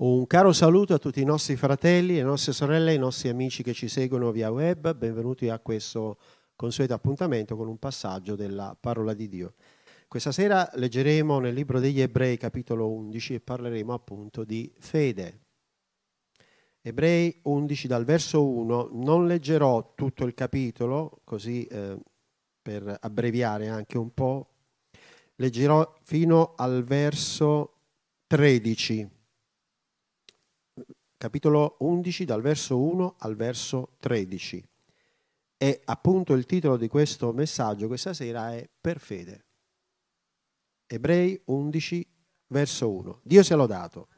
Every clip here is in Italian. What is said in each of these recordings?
Un caro saluto a tutti i nostri fratelli, le nostre sorelle, i nostri amici che ci seguono via web. Benvenuti a questo consueto appuntamento con un passaggio della parola di Dio. Questa sera leggeremo nel libro degli Ebrei capitolo 11 e parleremo appunto di fede. Ebrei 11 dal verso 1, non leggerò tutto il capitolo, così eh, per abbreviare anche un po', leggerò fino al verso 13 capitolo 11 dal verso 1 al verso 13. E appunto il titolo di questo messaggio questa sera è Per fede. Ebrei 11 verso 1. Dio sia lodato.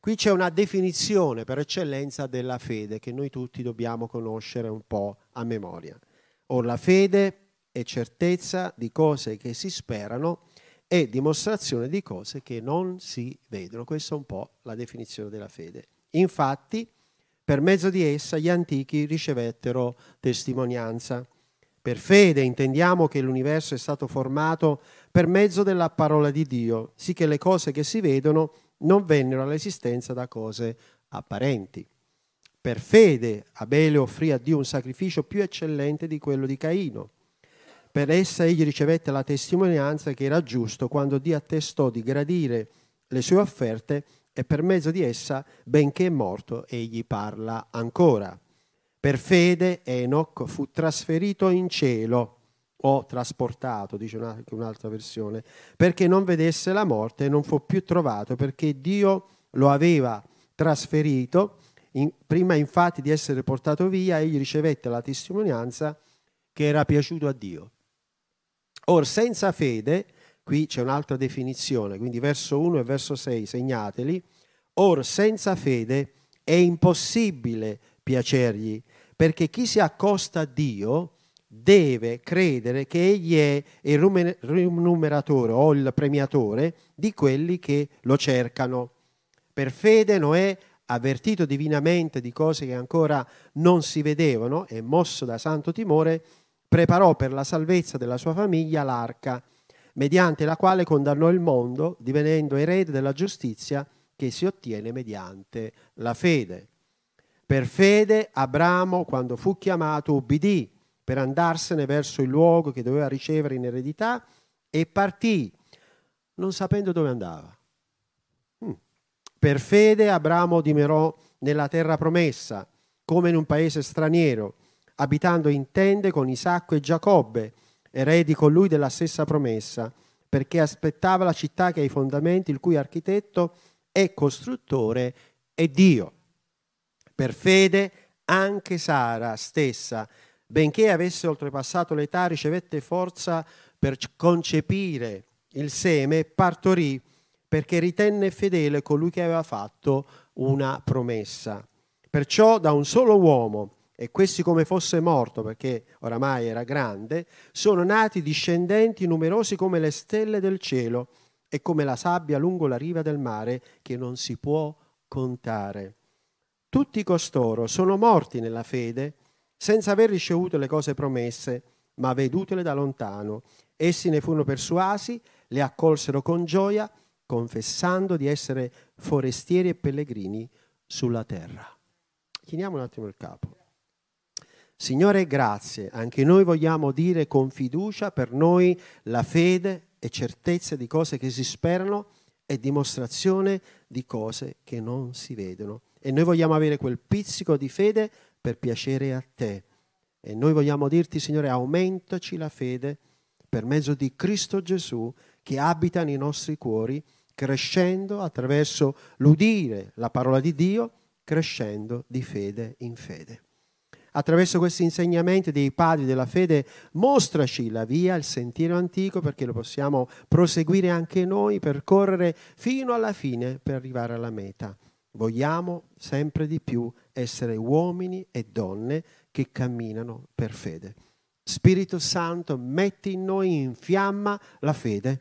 Qui c'è una definizione per eccellenza della fede che noi tutti dobbiamo conoscere un po' a memoria. Or la fede è certezza di cose che si sperano e dimostrazione di cose che non si vedono. Questa è un po' la definizione della fede. Infatti, per mezzo di essa gli antichi ricevettero testimonianza. Per fede intendiamo che l'universo è stato formato per mezzo della parola di Dio, sì che le cose che si vedono non vennero all'esistenza da cose apparenti. Per fede Abele offrì a Dio un sacrificio più eccellente di quello di Caino. Per essa egli ricevette la testimonianza che era giusto quando Dio attestò di gradire le sue offerte e per mezzo di essa, benché morto, egli parla ancora. Per fede Enoch fu trasferito in cielo, o trasportato, dice anche un'altra versione, perché non vedesse la morte e non fu più trovato, perché Dio lo aveva trasferito. In, prima infatti di essere portato via, egli ricevette la testimonianza che era piaciuto a Dio. Or senza fede Qui c'è un'altra definizione, quindi verso 1 e verso 6, segnateli. Or senza fede è impossibile piacergli, perché chi si accosta a Dio deve credere che egli è il rimuneratore o il premiatore di quelli che lo cercano. Per fede Noè, avvertito divinamente di cose che ancora non si vedevano e mosso da santo timore, preparò per la salvezza della sua famiglia l'arca mediante la quale condannò il mondo, divenendo erede della giustizia che si ottiene mediante la fede. Per fede Abramo, quando fu chiamato, ubbidì per andarsene verso il luogo che doveva ricevere in eredità e partì, non sapendo dove andava. Hmm. Per fede Abramo dimorò nella terra promessa, come in un paese straniero, abitando in tende con Isacco e Giacobbe, eredi con lui della stessa promessa, perché aspettava la città che ha i fondamenti, il cui architetto e costruttore è Dio. Per fede anche Sara stessa, benché avesse oltrepassato l'età, ricevette forza per concepire il seme e partorì perché ritenne fedele colui che aveva fatto una promessa. Perciò da un solo uomo, e questi come fosse morto perché oramai era grande, sono nati discendenti numerosi come le stelle del cielo e come la sabbia lungo la riva del mare che non si può contare. Tutti costoro sono morti nella fede senza aver ricevuto le cose promesse, ma vedutele da lontano. Essi ne furono persuasi, le accolsero con gioia, confessando di essere forestieri e pellegrini sulla terra. Chiniamo un attimo il capo. Signore, grazie. Anche noi vogliamo dire con fiducia, per noi la fede è certezza di cose che si sperano e dimostrazione di cose che non si vedono. E noi vogliamo avere quel pizzico di fede per piacere a te. E noi vogliamo dirti, Signore, aumentaci la fede per mezzo di Cristo Gesù che abita nei nostri cuori, crescendo attraverso l'udire la parola di Dio, crescendo di fede in fede attraverso questi insegnamenti dei padri della fede, mostraci la via, il sentiero antico, perché lo possiamo proseguire anche noi, percorrere fino alla fine per arrivare alla meta. Vogliamo sempre di più essere uomini e donne che camminano per fede. Spirito Santo, metti in noi in fiamma la fede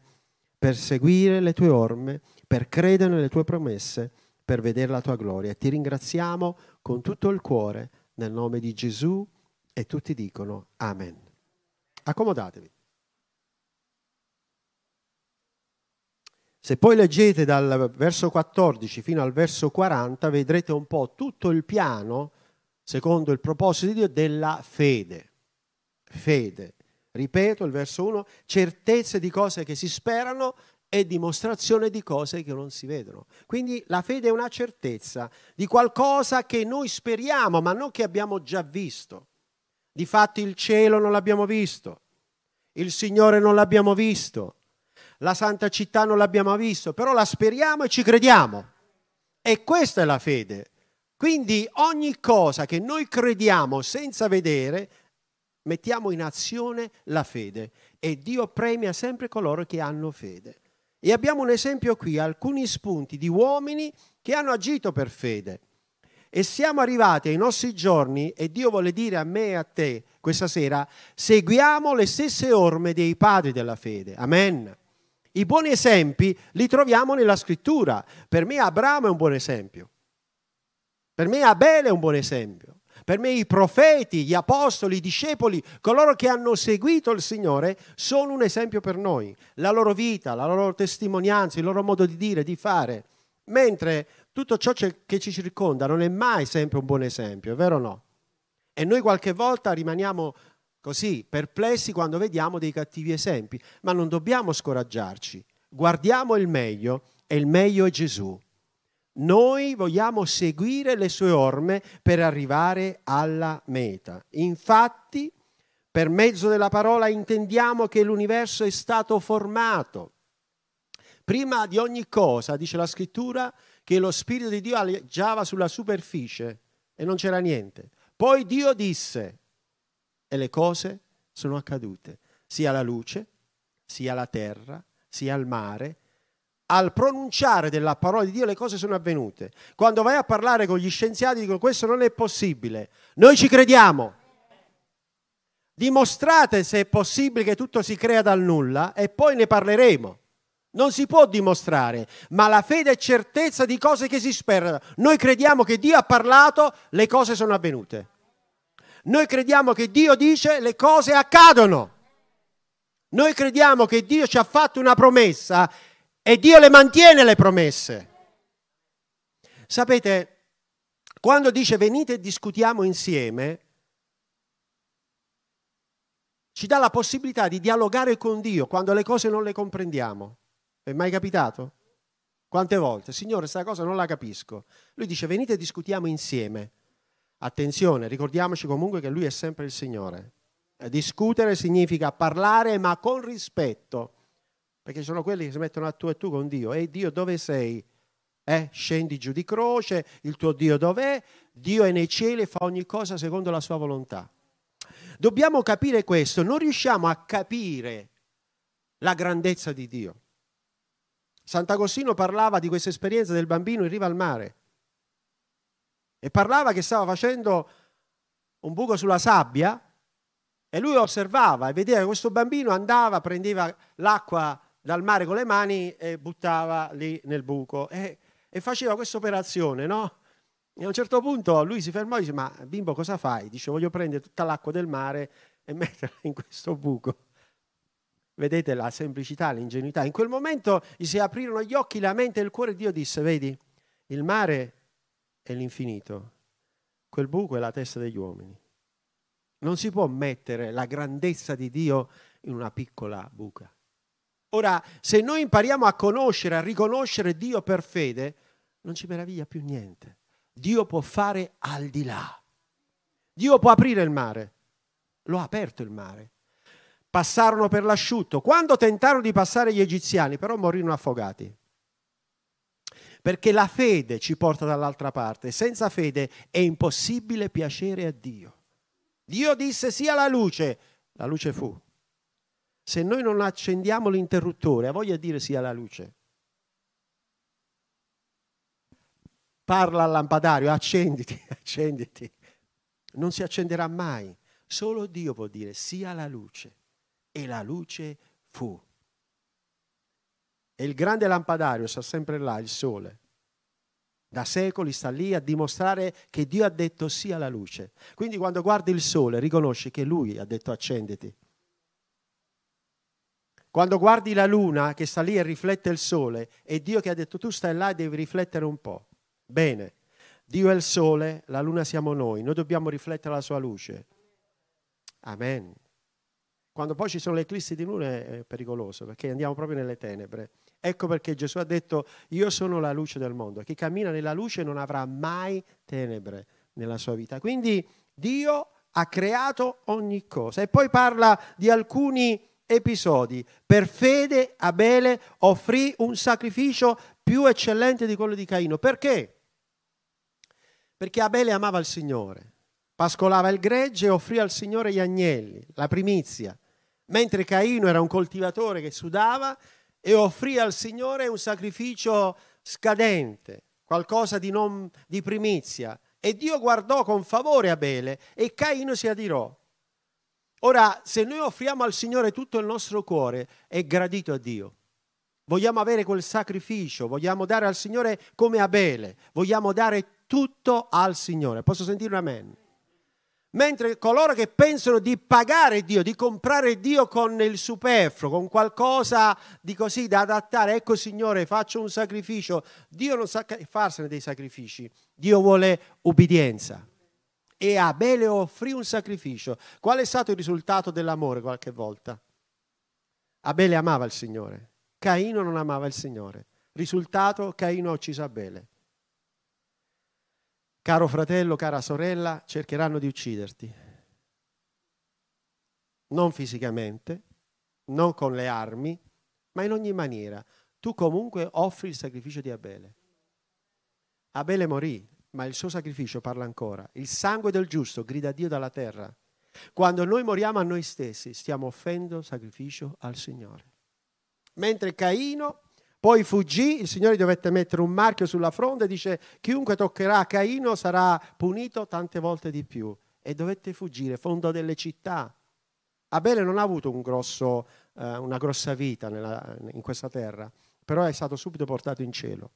per seguire le tue orme, per credere nelle tue promesse, per vedere la tua gloria. Ti ringraziamo con tutto il cuore nel nome di Gesù e tutti dicono Amen. Accomodatevi. Se poi leggete dal verso 14 fino al verso 40, vedrete un po' tutto il piano, secondo il proposito di Dio, della fede. Fede. Ripeto il verso 1, certezze di cose che si sperano e dimostrazione di cose che non si vedono. Quindi la fede è una certezza di qualcosa che noi speriamo, ma non che abbiamo già visto. Difatti il cielo non l'abbiamo visto, il Signore non l'abbiamo visto, la santa città non l'abbiamo visto, però la speriamo e ci crediamo. E questa è la fede. Quindi ogni cosa che noi crediamo senza vedere, mettiamo in azione la fede e Dio premia sempre coloro che hanno fede. E abbiamo un esempio qui, alcuni spunti di uomini che hanno agito per fede. E siamo arrivati ai nostri giorni e Dio vuole dire a me e a te questa sera, seguiamo le stesse orme dei padri della fede. Amen. I buoni esempi li troviamo nella scrittura. Per me Abramo è un buon esempio. Per me Abele è un buon esempio. Per me i profeti, gli apostoli, i discepoli, coloro che hanno seguito il Signore, sono un esempio per noi. La loro vita, la loro testimonianza, il loro modo di dire, di fare. Mentre tutto ciò che ci circonda non è mai sempre un buon esempio, è vero o no? E noi qualche volta rimaniamo così perplessi quando vediamo dei cattivi esempi, ma non dobbiamo scoraggiarci. Guardiamo il meglio e il meglio è Gesù. Noi vogliamo seguire le sue orme per arrivare alla meta. Infatti, per mezzo della parola intendiamo che l'universo è stato formato. Prima di ogni cosa, dice la scrittura, che lo Spirito di Dio alleggiava sulla superficie e non c'era niente. Poi Dio disse, e le cose sono accadute, sia la luce, sia la terra, sia il mare, al pronunciare della parola di Dio le cose sono avvenute. Quando vai a parlare con gli scienziati dicono questo non è possibile. Noi ci crediamo. Dimostrate se è possibile che tutto si crea dal nulla e poi ne parleremo. Non si può dimostrare, ma la fede è certezza di cose che si sperano. Noi crediamo che Dio ha parlato, le cose sono avvenute. Noi crediamo che Dio dice, le cose accadono. Noi crediamo che Dio ci ha fatto una promessa e Dio le mantiene le promesse. Sapete, quando dice venite e discutiamo insieme, ci dà la possibilità di dialogare con Dio quando le cose non le comprendiamo. È mai capitato? Quante volte? Signore, questa cosa non la capisco. Lui dice venite e discutiamo insieme. Attenzione, ricordiamoci comunque che lui è sempre il Signore. Discutere significa parlare ma con rispetto perché ci sono quelli che si mettono a tu e tu con Dio. Ehi Dio, dove sei? Eh, scendi giù di croce, il tuo Dio dov'è? Dio è nei cieli e fa ogni cosa secondo la sua volontà. Dobbiamo capire questo, non riusciamo a capire la grandezza di Dio. Sant'Agostino parlava di questa esperienza del bambino in riva al mare e parlava che stava facendo un buco sulla sabbia e lui osservava e vedeva che questo bambino andava, prendeva l'acqua dal mare con le mani e buttava lì nel buco e, e faceva questa operazione, no? E a un certo punto lui si fermò e dice: Ma bimbo, cosa fai? Dice: Voglio prendere tutta l'acqua del mare e metterla in questo buco. Vedete la semplicità, l'ingenuità. In quel momento gli si aprirono gli occhi, la mente e il cuore. Dio disse: Vedi, il mare è l'infinito, quel buco è la testa degli uomini. Non si può mettere la grandezza di Dio in una piccola buca. Ora, se noi impariamo a conoscere, a riconoscere Dio per fede, non ci meraviglia più niente. Dio può fare al di là. Dio può aprire il mare. Lo ha aperto il mare. Passarono per l'asciutto. Quando tentarono di passare gli egiziani, però morirono affogati. Perché la fede ci porta dall'altra parte. Senza fede è impossibile piacere a Dio. Dio disse sia la luce, la luce fu. Se noi non accendiamo l'interruttore, ha voglia di dire sia la luce. Parla al lampadario, accenditi, accenditi. Non si accenderà mai. Solo Dio può dire sia la luce. E la luce fu. E il grande lampadario sta sempre là, il sole. Da secoli sta lì a dimostrare che Dio ha detto sia la luce. Quindi quando guardi il sole riconosci che Lui ha detto accenditi. Quando guardi la luna che sta lì e riflette il sole, è Dio che ha detto tu stai là e devi riflettere un po'. Bene, Dio è il sole, la luna siamo noi, noi dobbiamo riflettere la sua luce. Amen. Quando poi ci sono le eclissi di luna è pericoloso perché andiamo proprio nelle tenebre. Ecco perché Gesù ha detto io sono la luce del mondo. Chi cammina nella luce non avrà mai tenebre nella sua vita. Quindi Dio ha creato ogni cosa e poi parla di alcuni episodi. Per fede Abele offrì un sacrificio più eccellente di quello di Caino. Perché? Perché Abele amava il Signore, pascolava il gregge e offrì al Signore gli agnelli, la primizia, mentre Caino era un coltivatore che sudava e offrì al Signore un sacrificio scadente, qualcosa di, non, di primizia. E Dio guardò con favore Abele e Caino si adirò. Ora, se noi offriamo al Signore tutto il nostro cuore, è gradito a Dio. Vogliamo avere quel sacrificio, vogliamo dare al Signore come Abele, vogliamo dare tutto al Signore. Posso sentire un amen? Mentre coloro che pensano di pagare Dio, di comprare Dio con il superfluo, con qualcosa di così da adattare, ecco Signore, faccio un sacrificio. Dio non sa farsene dei sacrifici, Dio vuole ubbidienza e Abele offrì un sacrificio. Qual è stato il risultato dell'amore qualche volta? Abele amava il Signore, Caino non amava il Signore. Risultato, Caino ha ucciso Abele. Caro fratello, cara sorella, cercheranno di ucciderti. Non fisicamente, non con le armi, ma in ogni maniera. Tu comunque offri il sacrificio di Abele. Abele morì, ma il suo sacrificio parla ancora. Il sangue del giusto grida Dio dalla terra. Quando noi moriamo a noi stessi, stiamo offrendo sacrificio al Signore. Mentre Caino poi fuggì, il Signore dovette mettere un marchio sulla fronte dice chiunque toccherà Caino sarà punito tante volte di più. E dovette fuggire, fondo delle città. Abele non ha avuto un grosso, eh, una grossa vita nella, in questa terra, però è stato subito portato in cielo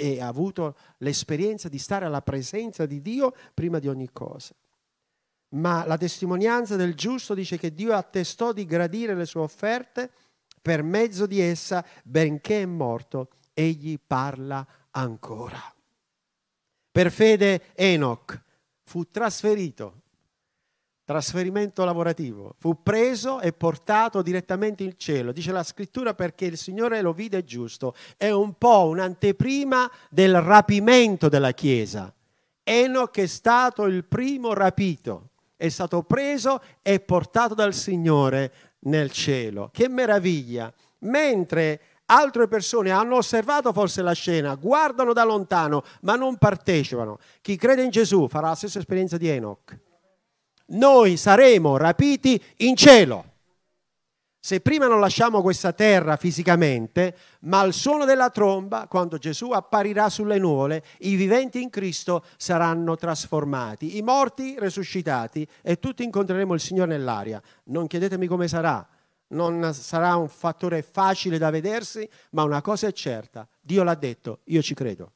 e ha avuto l'esperienza di stare alla presenza di Dio prima di ogni cosa. Ma la testimonianza del giusto dice che Dio attestò di gradire le sue offerte per mezzo di essa, benché è morto, egli parla ancora. Per fede Enoch fu trasferito trasferimento lavorativo, fu preso e portato direttamente in cielo. Dice la scrittura perché il Signore lo vide giusto. È un po' un'anteprima del rapimento della Chiesa. Enoch è stato il primo rapito, è stato preso e portato dal Signore nel cielo. Che meraviglia! Mentre altre persone hanno osservato forse la scena, guardano da lontano, ma non partecipano. Chi crede in Gesù farà la stessa esperienza di Enoch noi saremo rapiti in cielo. Se prima non lasciamo questa terra fisicamente, ma al suono della tromba, quando Gesù apparirà sulle nuvole, i viventi in Cristo saranno trasformati, i morti resuscitati e tutti incontreremo il Signore nell'aria. Non chiedetemi come sarà, non sarà un fattore facile da vedersi, ma una cosa è certa, Dio l'ha detto, io ci credo.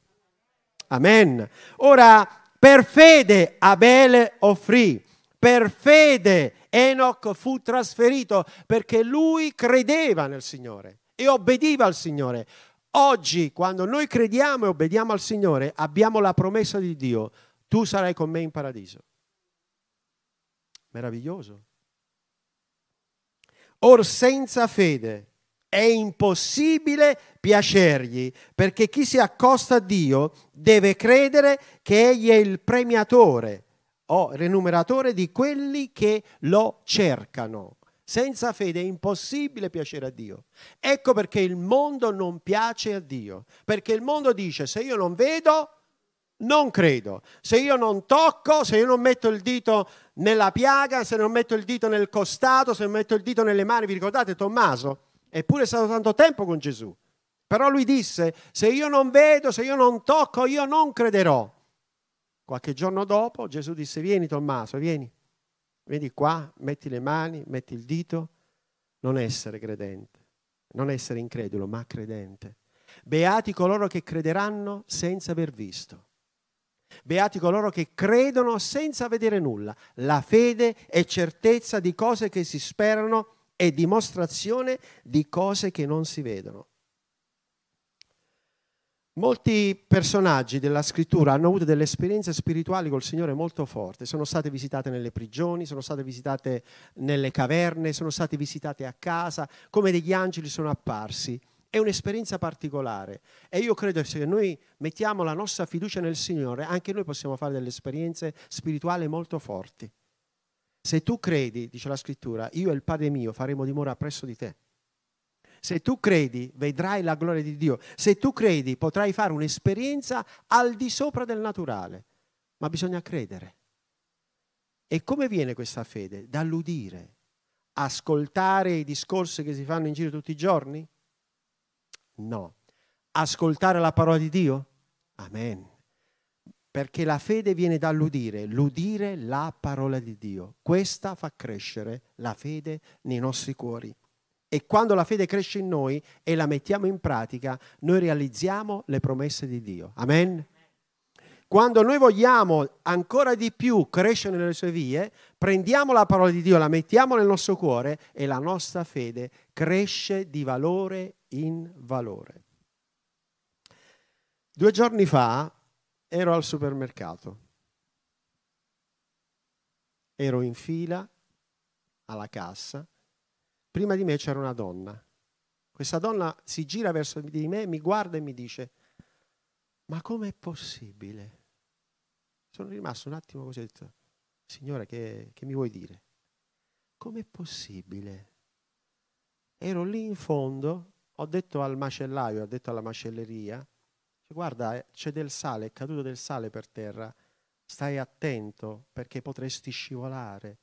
Amen. Ora, per fede Abele offrì per fede Enoch fu trasferito perché lui credeva nel Signore e obbediva al Signore. Oggi, quando noi crediamo e obbediamo al Signore, abbiamo la promessa di Dio, tu sarai con me in paradiso. Meraviglioso. Or senza fede è impossibile piacergli, perché chi si accosta a Dio deve credere che Egli è il premiatore o remuneratore di quelli che lo cercano. Senza fede è impossibile piacere a Dio. Ecco perché il mondo non piace a Dio. Perché il mondo dice se io non vedo, non credo. Se io non tocco, se io non metto il dito nella piaga, se non metto il dito nel costato, se non metto il dito nelle mani, vi ricordate Tommaso? Eppure è stato tanto tempo con Gesù. Però lui disse, se io non vedo, se io non tocco, io non crederò. Qualche giorno dopo Gesù disse, vieni Tommaso, vieni, vieni qua, metti le mani, metti il dito, non essere credente, non essere incredulo, ma credente. Beati coloro che crederanno senza aver visto. Beati coloro che credono senza vedere nulla. La fede è certezza di cose che si sperano è dimostrazione di cose che non si vedono. Molti personaggi della scrittura hanno avuto delle esperienze spirituali col Signore molto forti, sono state visitate nelle prigioni, sono state visitate nelle caverne, sono state visitate a casa, come degli angeli sono apparsi. È un'esperienza particolare e io credo che se noi mettiamo la nostra fiducia nel Signore, anche noi possiamo fare delle esperienze spirituali molto forti. Se tu credi, dice la scrittura, io e il Padre mio faremo dimora presso di te. Se tu credi, vedrai la gloria di Dio. Se tu credi, potrai fare un'esperienza al di sopra del naturale. Ma bisogna credere. E come viene questa fede? Dall'udire. Ascoltare i discorsi che si fanno in giro tutti i giorni? No. Ascoltare la parola di Dio? Amen. Perché la fede viene dall'udire, l'udire la parola di Dio. Questa fa crescere la fede nei nostri cuori. E quando la fede cresce in noi e la mettiamo in pratica, noi realizziamo le promesse di Dio. Amen. Quando noi vogliamo ancora di più crescere nelle sue vie, prendiamo la parola di Dio, la mettiamo nel nostro cuore e la nostra fede cresce di valore in valore. Due giorni fa ero al supermercato, ero in fila alla cassa Prima di me c'era una donna. Questa donna si gira verso di me, mi guarda e mi dice, ma com'è possibile? Sono rimasto un attimo così, ho detto, signora, che, che mi vuoi dire? Com'è possibile? Ero lì in fondo, ho detto al macellaio, ho detto alla macelleria, guarda, c'è del sale, è caduto del sale per terra, stai attento perché potresti scivolare.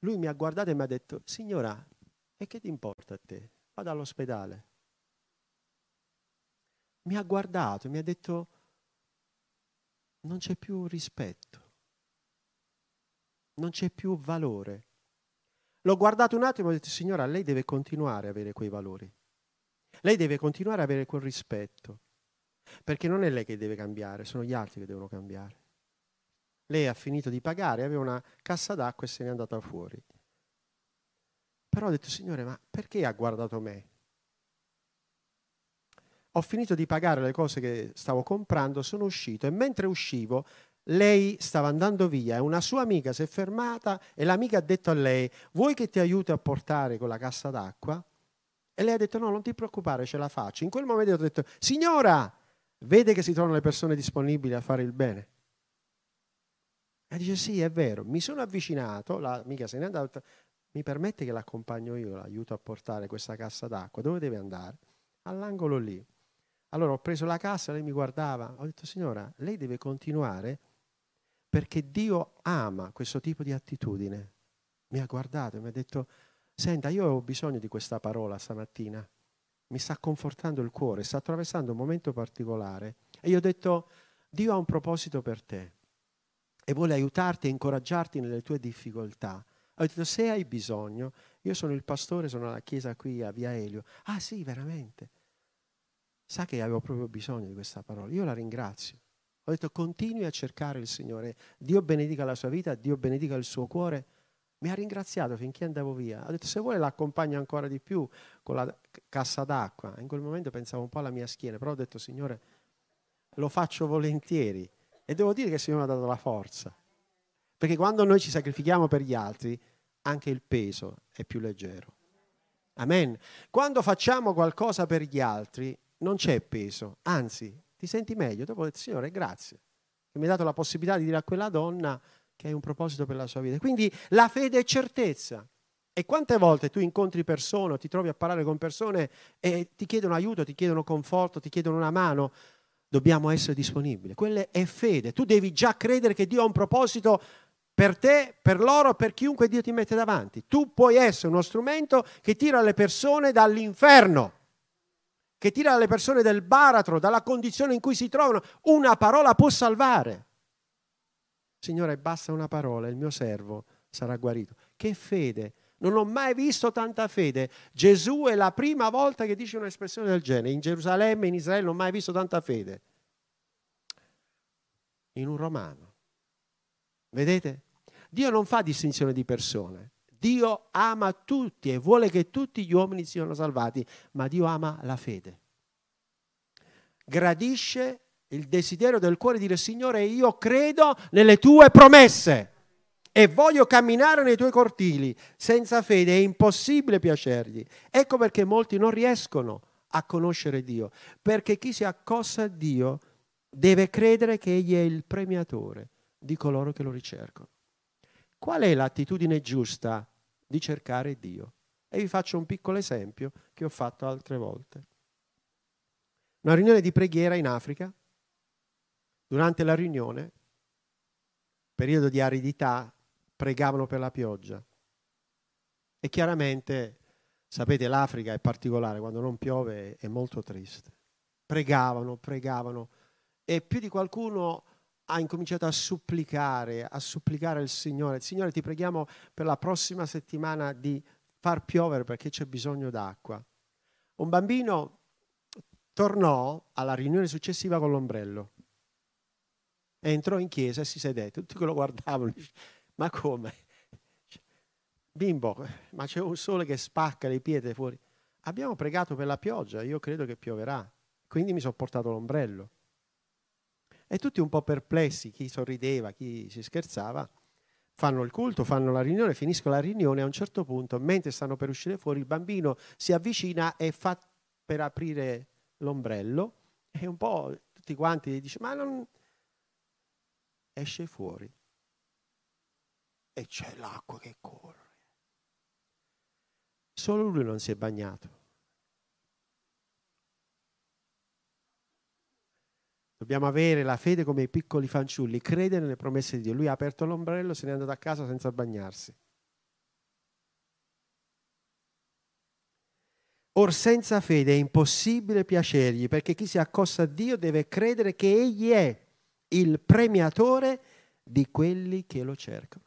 Lui mi ha guardato e mi ha detto, signora, e che ti importa a te? Vado all'ospedale. Mi ha guardato e mi ha detto, non c'è più rispetto, non c'è più valore. L'ho guardato un attimo e ho detto, signora, lei deve continuare a avere quei valori. Lei deve continuare a avere quel rispetto, perché non è lei che deve cambiare, sono gli altri che devono cambiare. Lei ha finito di pagare, aveva una cassa d'acqua e se n'è andata fuori. Però ho detto, Signore, ma perché ha guardato me? Ho finito di pagare le cose che stavo comprando, sono uscito e mentre uscivo lei stava andando via e una sua amica si è fermata e l'amica ha detto a lei, vuoi che ti aiuti a portare con la cassa d'acqua? E lei ha detto, no, non ti preoccupare, ce la faccio. In quel momento ho detto, signora, vede che si trovano le persone disponibili a fare il bene. E dice sì, è vero, mi sono avvicinato, l'amica se n'è andata, mi permette che l'accompagno io, l'aiuto a portare questa cassa d'acqua, dove deve andare? All'angolo lì. Allora ho preso la cassa, lei mi guardava, ho detto signora, lei deve continuare perché Dio ama questo tipo di attitudine. Mi ha guardato e mi ha detto, senta, io ho bisogno di questa parola stamattina, mi sta confortando il cuore, sta attraversando un momento particolare. E io ho detto, Dio ha un proposito per te e vuole aiutarti e incoraggiarti nelle tue difficoltà. Ho detto, se hai bisogno, io sono il pastore, sono alla chiesa qui a Via Elio. Ah sì, veramente. Sa che avevo proprio bisogno di questa parola. Io la ringrazio. Ho detto, continui a cercare il Signore. Dio benedica la sua vita, Dio benedica il suo cuore. Mi ha ringraziato finché andavo via. Ho detto, se vuole l'accompagno ancora di più con la cassa d'acqua. In quel momento pensavo un po' alla mia schiena, però ho detto, Signore, lo faccio volentieri. E devo dire che il Signore mi ha dato la forza. Perché quando noi ci sacrifichiamo per gli altri, anche il peso è più leggero. Amen. Quando facciamo qualcosa per gli altri, non c'è peso, anzi, ti senti meglio. Dopo detto, Signore, grazie, che mi hai dato la possibilità di dire a quella donna che hai un proposito per la sua vita. Quindi la fede è certezza. E quante volte tu incontri persone, ti trovi a parlare con persone e ti chiedono aiuto, ti chiedono conforto, ti chiedono una mano, dobbiamo essere disponibili. Quella è fede. Tu devi già credere che Dio ha un proposito per te, per loro, per chiunque Dio ti mette davanti. Tu puoi essere uno strumento che tira le persone dall'inferno, che tira le persone del baratro, dalla condizione in cui si trovano. Una parola può salvare. Signore, basta una parola, il mio servo sarà guarito. Che fede! Non ho mai visto tanta fede. Gesù è la prima volta che dice un'espressione del genere. In Gerusalemme, in Israele, non ho mai visto tanta fede. In un romano. Vedete? Dio non fa distinzione di persone. Dio ama tutti e vuole che tutti gli uomini siano salvati, ma Dio ama la fede. Gradisce il desiderio del cuore di dire Signore, io credo nelle tue promesse e voglio camminare nei tuoi cortili. Senza fede è impossibile piacergli. Ecco perché molti non riescono a conoscere Dio, perché chi si accossa a Dio deve credere che Egli è il premiatore di coloro che lo ricercano. Qual è l'attitudine giusta di cercare Dio? E vi faccio un piccolo esempio che ho fatto altre volte. Una riunione di preghiera in Africa, durante la riunione, periodo di aridità, pregavano per la pioggia. E chiaramente, sapete, l'Africa è particolare, quando non piove è molto triste. Pregavano, pregavano e più di qualcuno ha incominciato a supplicare, a supplicare il Signore. Signore, ti preghiamo per la prossima settimana di far piovere perché c'è bisogno d'acqua. Un bambino tornò alla riunione successiva con l'ombrello. Entrò in chiesa e si sedette. Tutti che lo guardavano, ma come? Bimbo, ma c'è un sole che spacca le pietre fuori. Abbiamo pregato per la pioggia, io credo che pioverà. Quindi mi sono portato l'ombrello. E tutti un po' perplessi, chi sorrideva, chi si scherzava, fanno il culto, fanno la riunione, finiscono la riunione, a un certo punto, mentre stanno per uscire fuori, il bambino si avvicina e fa per aprire l'ombrello e un po' tutti quanti gli dice ma non esce fuori e c'è l'acqua che corre. Solo lui non si è bagnato. Dobbiamo avere la fede come i piccoli fanciulli, credere nelle promesse di Dio. Lui ha aperto l'ombrello, se n'è andato a casa senza bagnarsi. Or senza fede è impossibile piacergli, perché chi si accosta a Dio deve credere che Egli è il premiatore di quelli che lo cercano.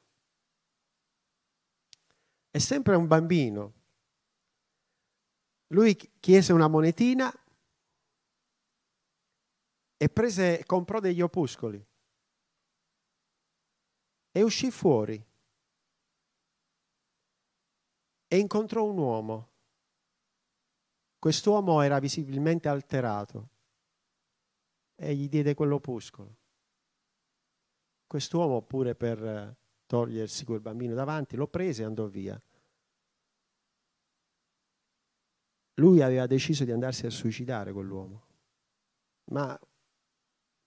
È sempre un bambino. Lui chiese una monetina e prese, comprò degli opuscoli e uscì fuori e incontrò un uomo. Quest'uomo era visibilmente alterato e gli diede quell'opuscolo. Quest'uomo pure per togliersi quel bambino davanti lo prese e andò via. Lui aveva deciso di andarsi a suicidare quell'uomo, ma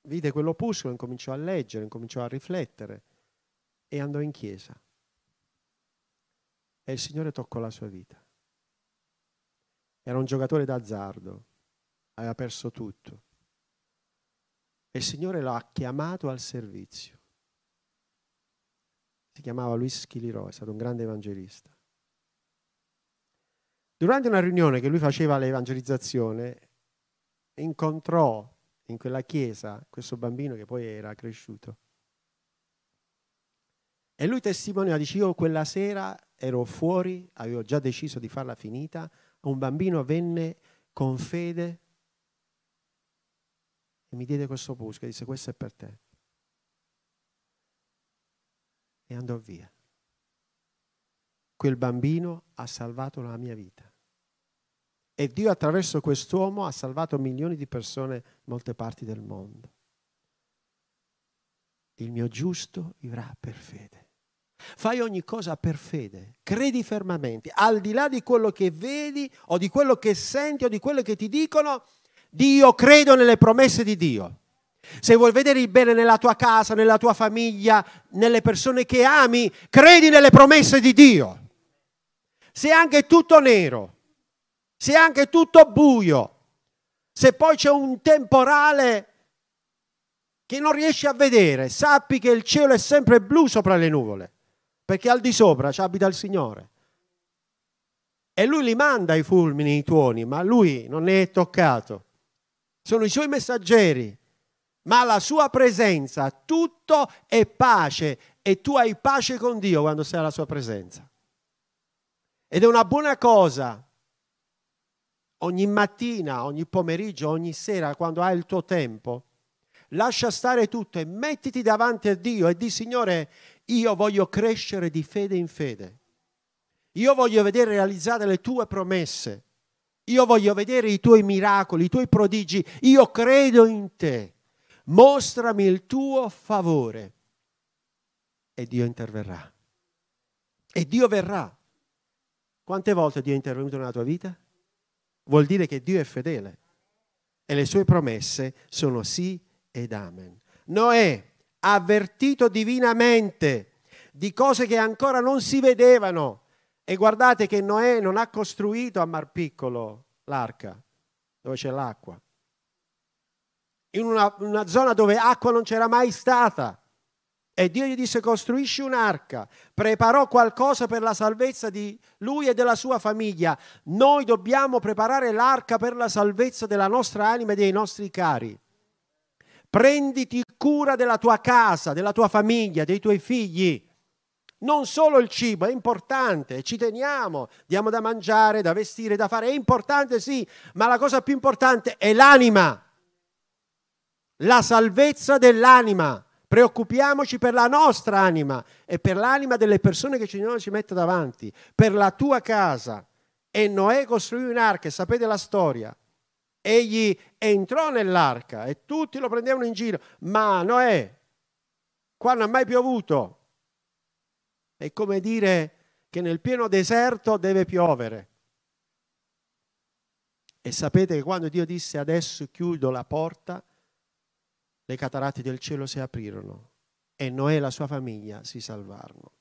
vide quell'opuscolo, incominciò a leggere, incominciò a riflettere e andò in chiesa. E il Signore toccò la sua vita. Era un giocatore d'azzardo, aveva perso tutto. E il Signore lo ha chiamato al servizio. Si chiamava Luis Schiliro, è stato un grande evangelista. Durante una riunione che lui faceva l'evangelizzazione, incontrò in quella chiesa questo bambino che poi era cresciuto. E lui testimoniò, dice, io quella sera ero fuori, avevo già deciso di farla finita, un bambino venne con fede e mi diede questo pusco e disse, questo è per te. E andò via. Quel bambino ha salvato la mia vita. E Dio attraverso quest'uomo ha salvato milioni di persone in molte parti del mondo. Il mio giusto vivrà per fede. Fai ogni cosa per fede, credi fermamente, al di là di quello che vedi o di quello che senti o di quello che ti dicono, Dio credo nelle promesse di Dio. Se vuoi vedere il bene nella tua casa, nella tua famiglia, nelle persone che ami, credi nelle promesse di Dio. Se anche tutto nero, se anche tutto buio, se poi c'è un temporale che non riesci a vedere, sappi che il cielo è sempre blu sopra le nuvole, perché al di sopra ci abita il Signore. E lui li manda i fulmini, i tuoni, ma lui non ne è toccato. Sono i suoi messaggeri, ma la sua presenza, tutto è pace e tu hai pace con Dio quando sei alla sua presenza. Ed è una buona cosa ogni mattina, ogni pomeriggio, ogni sera, quando hai il tuo tempo, lascia stare tutto e mettiti davanti a Dio e di Signore, io voglio crescere di fede in fede. Io voglio vedere realizzate le tue promesse. Io voglio vedere i tuoi miracoli, i tuoi prodigi. Io credo in te. Mostrami il tuo favore. E Dio interverrà. E Dio verrà. Quante volte Dio è intervenuto nella tua vita? Vuol dire che Dio è fedele. E le sue promesse sono sì ed amen. Noè, avvertito divinamente di cose che ancora non si vedevano, e guardate che Noè non ha costruito a Mar Piccolo l'arca, dove c'è l'acqua, in una, una zona dove acqua non c'era mai stata. E Dio gli disse costruisci un'arca, preparò qualcosa per la salvezza di lui e della sua famiglia. Noi dobbiamo preparare l'arca per la salvezza della nostra anima e dei nostri cari. Prenditi cura della tua casa, della tua famiglia, dei tuoi figli. Non solo il cibo, è importante, ci teniamo, diamo da mangiare, da vestire, da fare, è importante sì, ma la cosa più importante è l'anima, la salvezza dell'anima. Preoccupiamoci per la nostra anima e per l'anima delle persone che Signore ci mette davanti, per la tua casa. E Noè costruì un'arca, sapete la storia. Egli entrò nell'arca e tutti lo prendevano in giro, ma Noè, qua non ha mai piovuto, è come dire che nel pieno deserto deve piovere. E sapete che quando Dio disse adesso chiudo la porta, le catarate del cielo si aprirono e Noè e la sua famiglia si salvarono.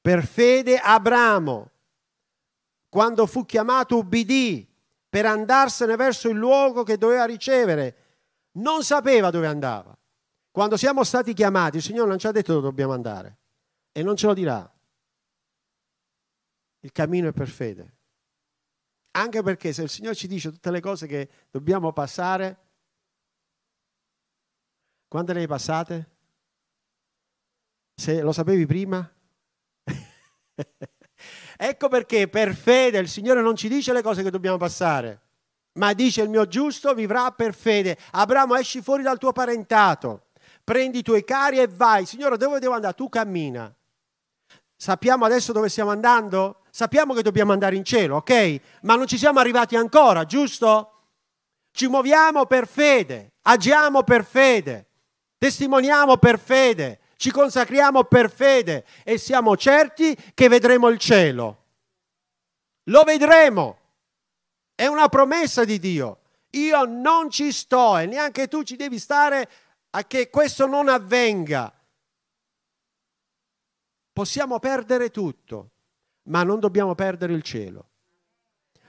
Per fede Abramo, quando fu chiamato ubbidì per andarsene verso il luogo che doveva ricevere, non sapeva dove andava. Quando siamo stati chiamati, il Signore non ci ha detto dove dobbiamo andare e non ce lo dirà. Il cammino è per fede. Anche perché se il Signore ci dice tutte le cose che dobbiamo passare, quante le hai passate? Se lo sapevi prima? ecco perché per fede il Signore non ci dice le cose che dobbiamo passare, ma dice il mio giusto vivrà per fede. Abramo esci fuori dal tuo parentato, prendi i tuoi cari e vai. Signore dove devo andare? Tu cammina. Sappiamo adesso dove stiamo andando? Sappiamo che dobbiamo andare in cielo, ok? Ma non ci siamo arrivati ancora, giusto? Ci muoviamo per fede, agiamo per fede, testimoniamo per fede, ci consacriamo per fede e siamo certi che vedremo il cielo. Lo vedremo. È una promessa di Dio. Io non ci sto e neanche tu ci devi stare a che questo non avvenga. Possiamo perdere tutto, ma non dobbiamo perdere il cielo.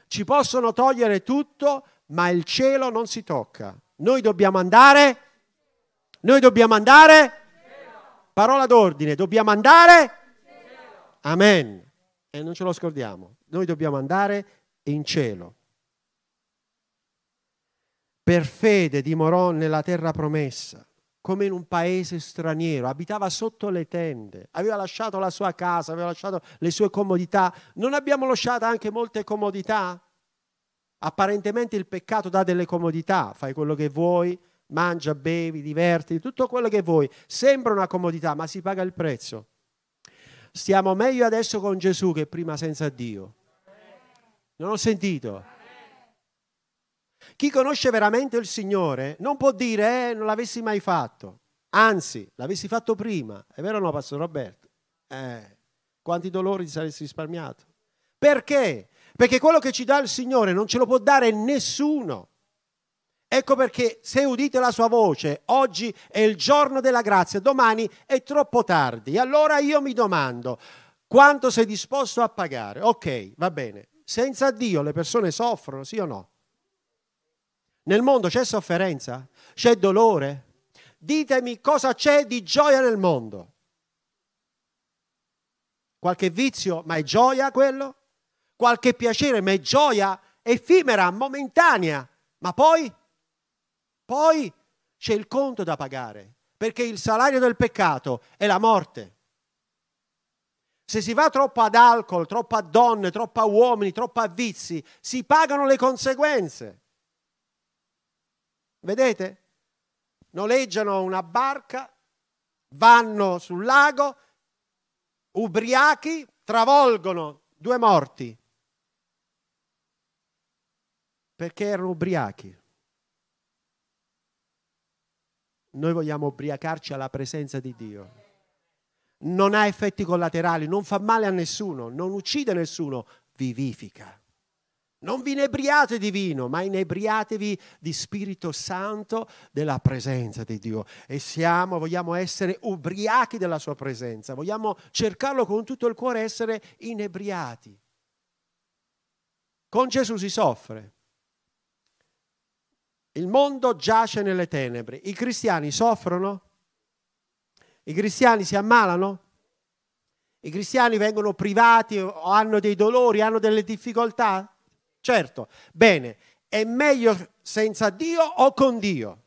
Ci possono togliere tutto, ma il cielo non si tocca. Noi dobbiamo andare, noi dobbiamo andare, parola d'ordine, dobbiamo andare, amen. E non ce lo scordiamo, noi dobbiamo andare in cielo. Per fede dimorò nella terra promessa come in un paese straniero, abitava sotto le tende, aveva lasciato la sua casa, aveva lasciato le sue comodità. Non abbiamo lasciato anche molte comodità? Apparentemente il peccato dà delle comodità, fai quello che vuoi, mangia, bevi, diverti, tutto quello che vuoi. Sembra una comodità, ma si paga il prezzo. Stiamo meglio adesso con Gesù che prima senza Dio. Non ho sentito. Chi conosce veramente il Signore non può dire eh, non l'avessi mai fatto. Anzi, l'avessi fatto prima. È vero o no, Pastor Roberto? Eh, quanti dolori ti saresti risparmiato? Perché? Perché quello che ci dà il Signore non ce lo può dare nessuno. Ecco perché se udite la sua voce, oggi è il giorno della grazia, domani è troppo tardi. Allora io mi domando, quanto sei disposto a pagare? Ok, va bene. Senza Dio le persone soffrono, sì o no? Nel mondo c'è sofferenza? C'è dolore? Ditemi cosa c'è di gioia nel mondo. Qualche vizio, ma è gioia quello? Qualche piacere, ma è gioia effimera, momentanea. Ma poi? Poi c'è il conto da pagare, perché il salario del peccato è la morte. Se si va troppo ad alcol, troppo a donne, troppo a uomini, troppo a vizi, si pagano le conseguenze. Vedete? Noleggiano una barca, vanno sul lago, ubriachi, travolgono due morti perché erano ubriachi. Noi vogliamo ubriacarci alla presenza di Dio. Non ha effetti collaterali, non fa male a nessuno, non uccide nessuno, vivifica. Non vi inebriate di vino, ma inebriatevi di Spirito Santo della presenza di Dio. E siamo, vogliamo essere ubriachi della sua presenza, vogliamo cercarlo con tutto il cuore, essere inebriati. Con Gesù si soffre. Il mondo giace nelle tenebre. I cristiani soffrono? I cristiani si ammalano? I cristiani vengono privati o hanno dei dolori, hanno delle difficoltà? Certo, bene, è meglio senza Dio o con Dio?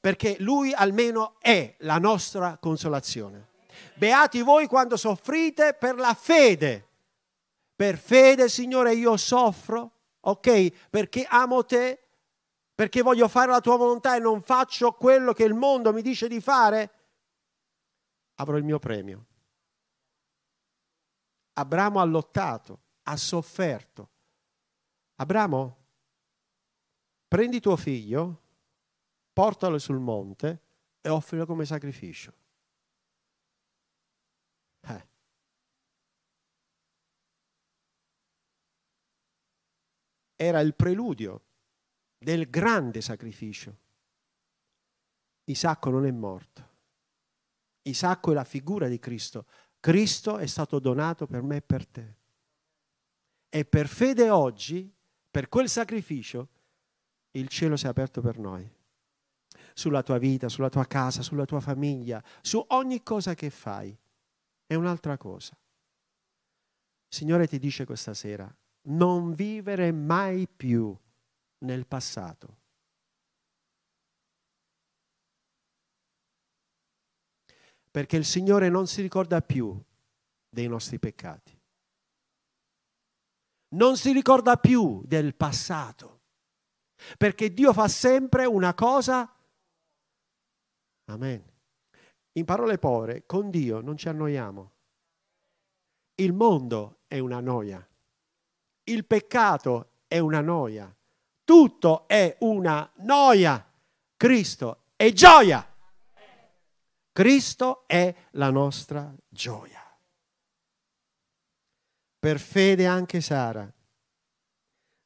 Perché Lui almeno è la nostra consolazione. Beati voi quando soffrite per la fede. Per fede, Signore, io soffro, ok? Perché amo te, perché voglio fare la tua volontà e non faccio quello che il mondo mi dice di fare, avrò il mio premio. Abramo ha lottato ha sofferto. Abramo, prendi tuo figlio, portalo sul monte e offrilo come sacrificio. Eh. Era il preludio del grande sacrificio. Isacco non è morto. Isacco è la figura di Cristo. Cristo è stato donato per me e per te. E per fede oggi, per quel sacrificio, il cielo si è aperto per noi. Sulla tua vita, sulla tua casa, sulla tua famiglia, su ogni cosa che fai. È un'altra cosa. Il Signore ti dice questa sera, non vivere mai più nel passato. Perché il Signore non si ricorda più dei nostri peccati non si ricorda più del passato, perché Dio fa sempre una cosa. Amen. In parole povere, con Dio non ci annoiamo. Il mondo è una noia. Il peccato è una noia. Tutto è una noia. Cristo è gioia. Cristo è la nostra gioia per fede anche Sara,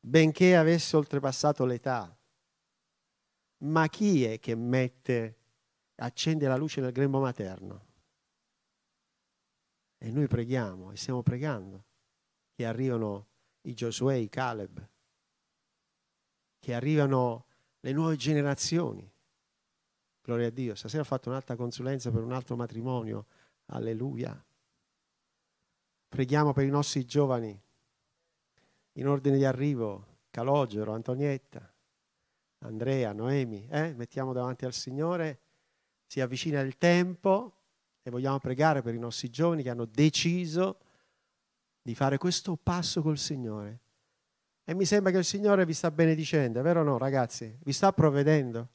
benché avesse oltrepassato l'età. Ma chi è che mette, accende la luce nel grembo materno? E noi preghiamo e stiamo pregando che arrivano i Giosuè, i Caleb, che arrivano le nuove generazioni. Gloria a Dio. Stasera ho fatto un'altra consulenza per un altro matrimonio. Alleluia. Preghiamo per i nostri giovani in ordine di arrivo, Calogero, Antonietta, Andrea, Noemi. Eh? Mettiamo davanti al Signore, si avvicina il tempo e vogliamo pregare per i nostri giovani che hanno deciso di fare questo passo col Signore. E mi sembra che il Signore vi sta benedicendo, vero o no ragazzi? Vi sta provvedendo.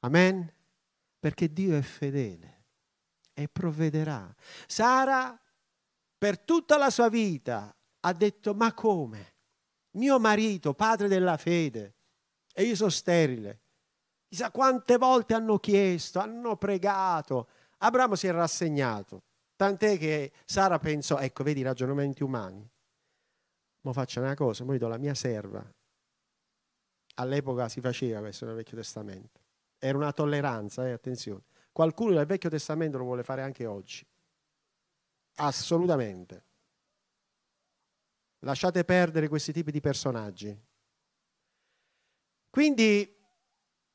Amen? Perché Dio è fedele e provvederà. Sara per tutta la sua vita ha detto ma come? Mio marito, padre della fede, e io sono sterile. Chissà quante volte hanno chiesto, hanno pregato. Abramo si è rassegnato, tant'è che Sara pensò, ecco, vedi i ragionamenti umani. Ma faccio una cosa, mo do la mia serva. All'epoca si faceva questo nel Vecchio Testamento. Era una tolleranza, eh, attenzione. Qualcuno nel Vecchio Testamento lo vuole fare anche oggi. Assolutamente. Lasciate perdere questi tipi di personaggi. Quindi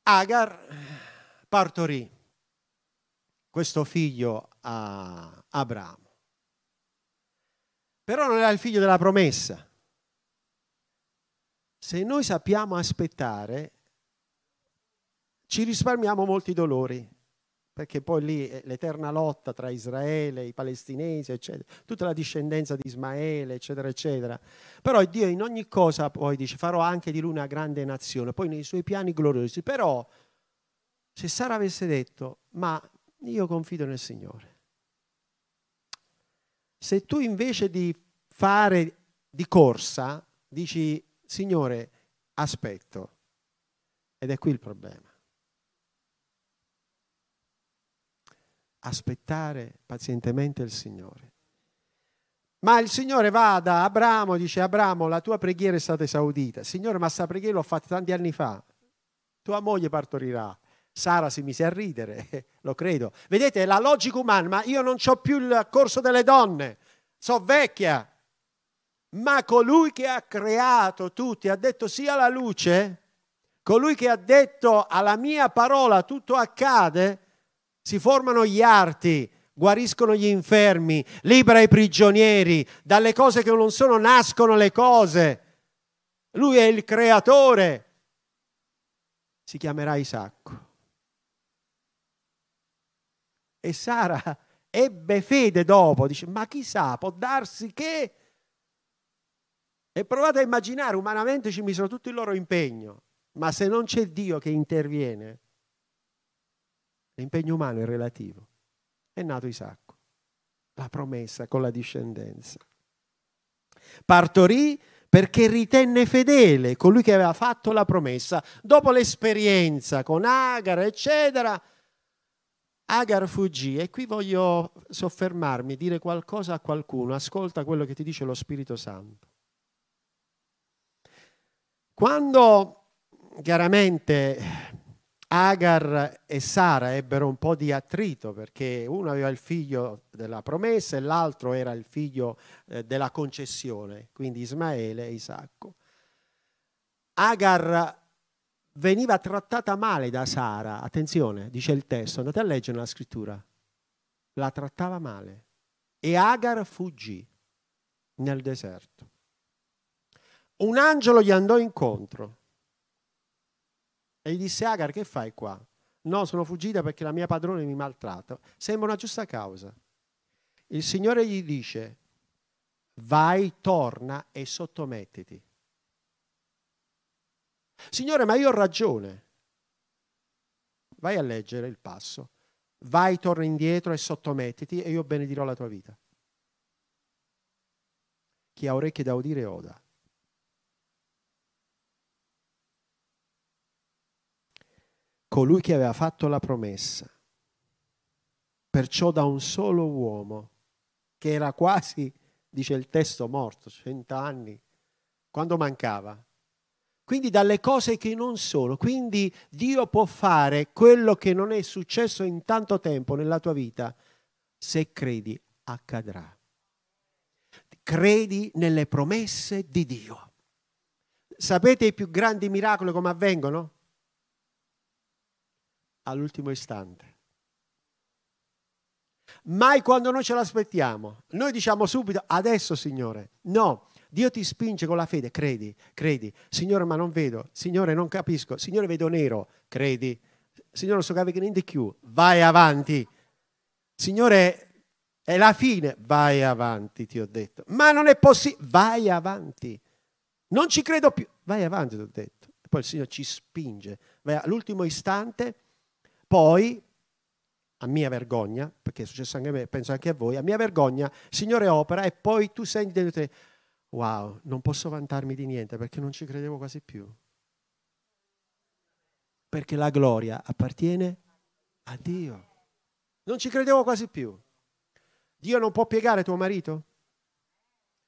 Agar partorì questo figlio a Abramo. Però non era il figlio della promessa. Se noi sappiamo aspettare, ci risparmiamo molti dolori perché poi lì è l'eterna lotta tra Israele, i palestinesi, eccetera, tutta la discendenza di Ismaele, eccetera, eccetera. Però Dio in ogni cosa poi dice farò anche di lui una grande nazione, poi nei suoi piani gloriosi. Però se Sara avesse detto ma io confido nel Signore, Se tu invece di fare di corsa dici, Signore, aspetto. Ed è qui il problema. Aspettare pazientemente il Signore. Ma il Signore va da Abramo, dice Abramo, la tua preghiera è stata esaudita. Signore, ma sta preghiera l'ho fatta tanti anni fa. Tua moglie partorirà. Sara si mise a ridere, lo credo. Vedete, la logica umana, ma io non ho più il corso delle donne, so vecchia. Ma colui che ha creato tutti, ha detto sì alla luce, colui che ha detto alla mia parola tutto accade, si formano gli arti, guariscono gli infermi, libera i prigionieri, dalle cose che non sono nascono le cose. Lui è il creatore. Si chiamerà Isacco. E Sara ebbe fede dopo, dice, ma chissà, può darsi che... E provate a immaginare, umanamente ci misero tutto il loro impegno, ma se non c'è Dio che interviene, l'impegno umano è relativo. È nato Isacco, la promessa con la discendenza. Partorì perché ritenne fedele colui che aveva fatto la promessa. Dopo l'esperienza con Agar, eccetera, Agar fuggì e qui voglio soffermarmi, dire qualcosa a qualcuno. Ascolta quello che ti dice lo Spirito Santo. Quando chiaramente Agar e Sara ebbero un po' di attrito perché uno aveva il figlio della promessa e l'altro era il figlio eh, della concessione, quindi Ismaele e Isacco. Agar veniva trattata male da Sara, attenzione, dice il testo, andate a leggere la scrittura, la trattava male e Agar fuggì nel deserto. Un angelo gli andò incontro e gli disse Agar che fai qua? No, sono fuggita perché la mia padrone mi maltratta. Sembra una giusta causa. Il Signore gli dice vai, torna e sottomettiti. Signore, ma io ho ragione. Vai a leggere il passo. Vai, torna indietro e sottomettiti e io benedirò la tua vita. Chi ha orecchie da udire oda. Colui che aveva fatto la promessa, perciò da un solo uomo, che era quasi, dice il testo, morto, cent'anni, quando mancava, quindi dalle cose che non sono. Quindi Dio può fare quello che non è successo in tanto tempo nella tua vita. Se credi, accadrà. Credi nelle promesse di Dio. Sapete i più grandi miracoli come avvengono? All'ultimo istante. Mai quando noi ce l'aspettiamo. Noi diciamo subito, adesso Signore. No, Dio ti spinge con la fede, credi, credi. Signore, ma non vedo. Signore, non capisco. Signore, vedo nero, credi. Signore, non so capire niente più. Vai avanti. Signore, è la fine. Vai avanti, ti ho detto. Ma non è possibile. Vai avanti. Non ci credo più. Vai avanti, ti ho detto. Poi il Signore ci spinge. Vai all'ultimo istante. Poi, a mia vergogna, perché è successo anche a me, penso anche a voi, a mia vergogna, Signore opera e poi tu senti dentro te wow, non posso vantarmi di niente perché non ci credevo quasi più. Perché la gloria appartiene a Dio. Non ci credevo quasi più. Dio non può piegare tuo marito?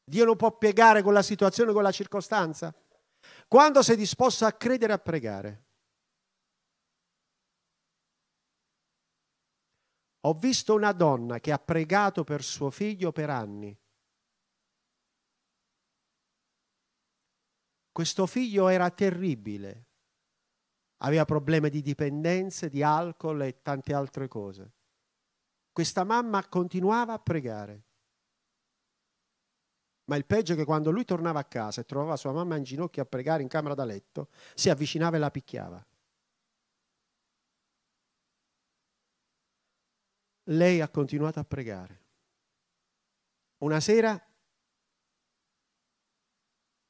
Dio non può piegare quella situazione, quella circostanza? Quando sei disposto a credere e a pregare? Ho visto una donna che ha pregato per suo figlio per anni Questo figlio era terribile, aveva problemi di dipendenza, di alcol e tante altre cose. Questa mamma continuava a pregare. Ma il peggio è che quando lui tornava a casa e trovava sua mamma in ginocchio a pregare in camera da letto, si avvicinava e la picchiava. Lei ha continuato a pregare. Una sera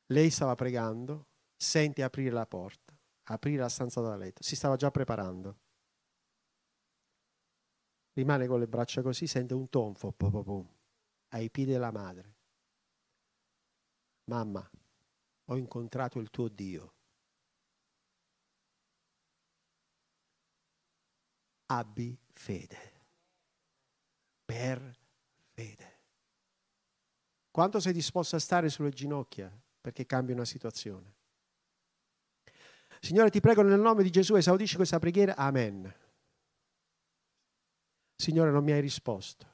lei stava pregando, sente aprire la porta, aprire la stanza da letto, si stava già preparando. Rimane con le braccia così, sente un tonfo, pom, pom, pom. ai piedi della madre. Mamma, ho incontrato il tuo Dio. Abbi fede. Per fede. Quanto sei disposto a stare sulle ginocchia perché cambi una situazione? Signore, ti prego nel nome di Gesù, esaudisci questa preghiera. Amen. Signore, non mi hai risposto.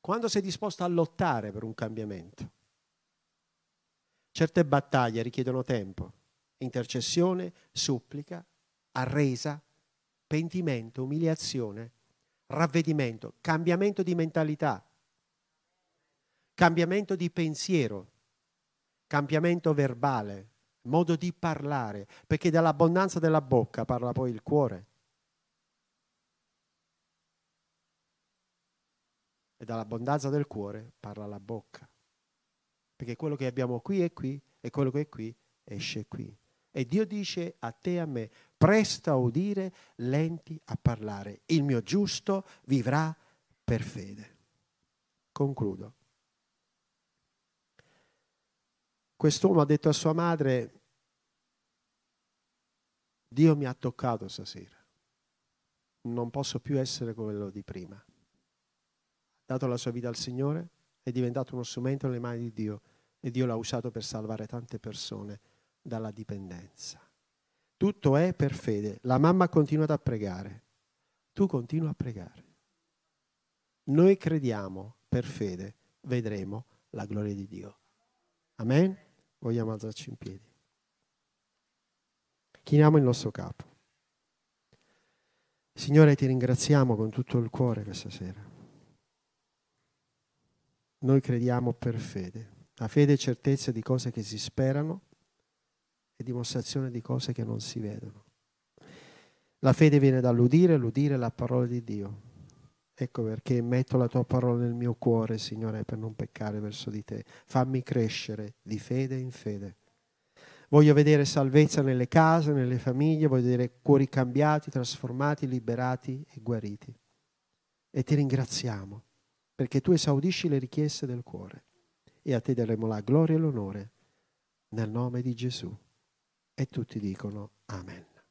Quando sei disposto a lottare per un cambiamento? Certe battaglie richiedono tempo, intercessione, supplica, arresa, pentimento, umiliazione, ravvedimento, cambiamento di mentalità, cambiamento di pensiero, cambiamento verbale, modo di parlare, perché dall'abbondanza della bocca parla poi il cuore. E dall'abbondanza del cuore parla la bocca. Perché quello che abbiamo qui è qui e quello che è qui esce qui. E Dio dice a te e a me, presto a udire, lenti a parlare. Il mio giusto vivrà per fede. Concludo. Quest'uomo ha detto a sua madre, Dio mi ha toccato stasera, non posso più essere quello di prima. Ha dato la sua vita al Signore, è diventato uno strumento nelle mani di Dio e Dio l'ha usato per salvare tante persone dalla dipendenza. Tutto è per fede. La mamma ha continuato a pregare, tu continua a pregare. Noi crediamo per fede, vedremo la gloria di Dio. Amen. Vogliamo alzarci in piedi. Chiniamo il nostro capo. Signore, ti ringraziamo con tutto il cuore questa sera. Noi crediamo per fede. La fede è certezza di cose che si sperano e dimostrazione di cose che non si vedono. La fede viene dall'udire, l'udire è la parola di Dio. Ecco perché metto la tua parola nel mio cuore, Signore, per non peccare verso di te. Fammi crescere di fede in fede. Voglio vedere salvezza nelle case, nelle famiglie, voglio vedere cuori cambiati, trasformati, liberati e guariti. E ti ringraziamo perché tu esaudisci le richieste del cuore e a te daremo la gloria e l'onore nel nome di Gesù. E tutti dicono Amen.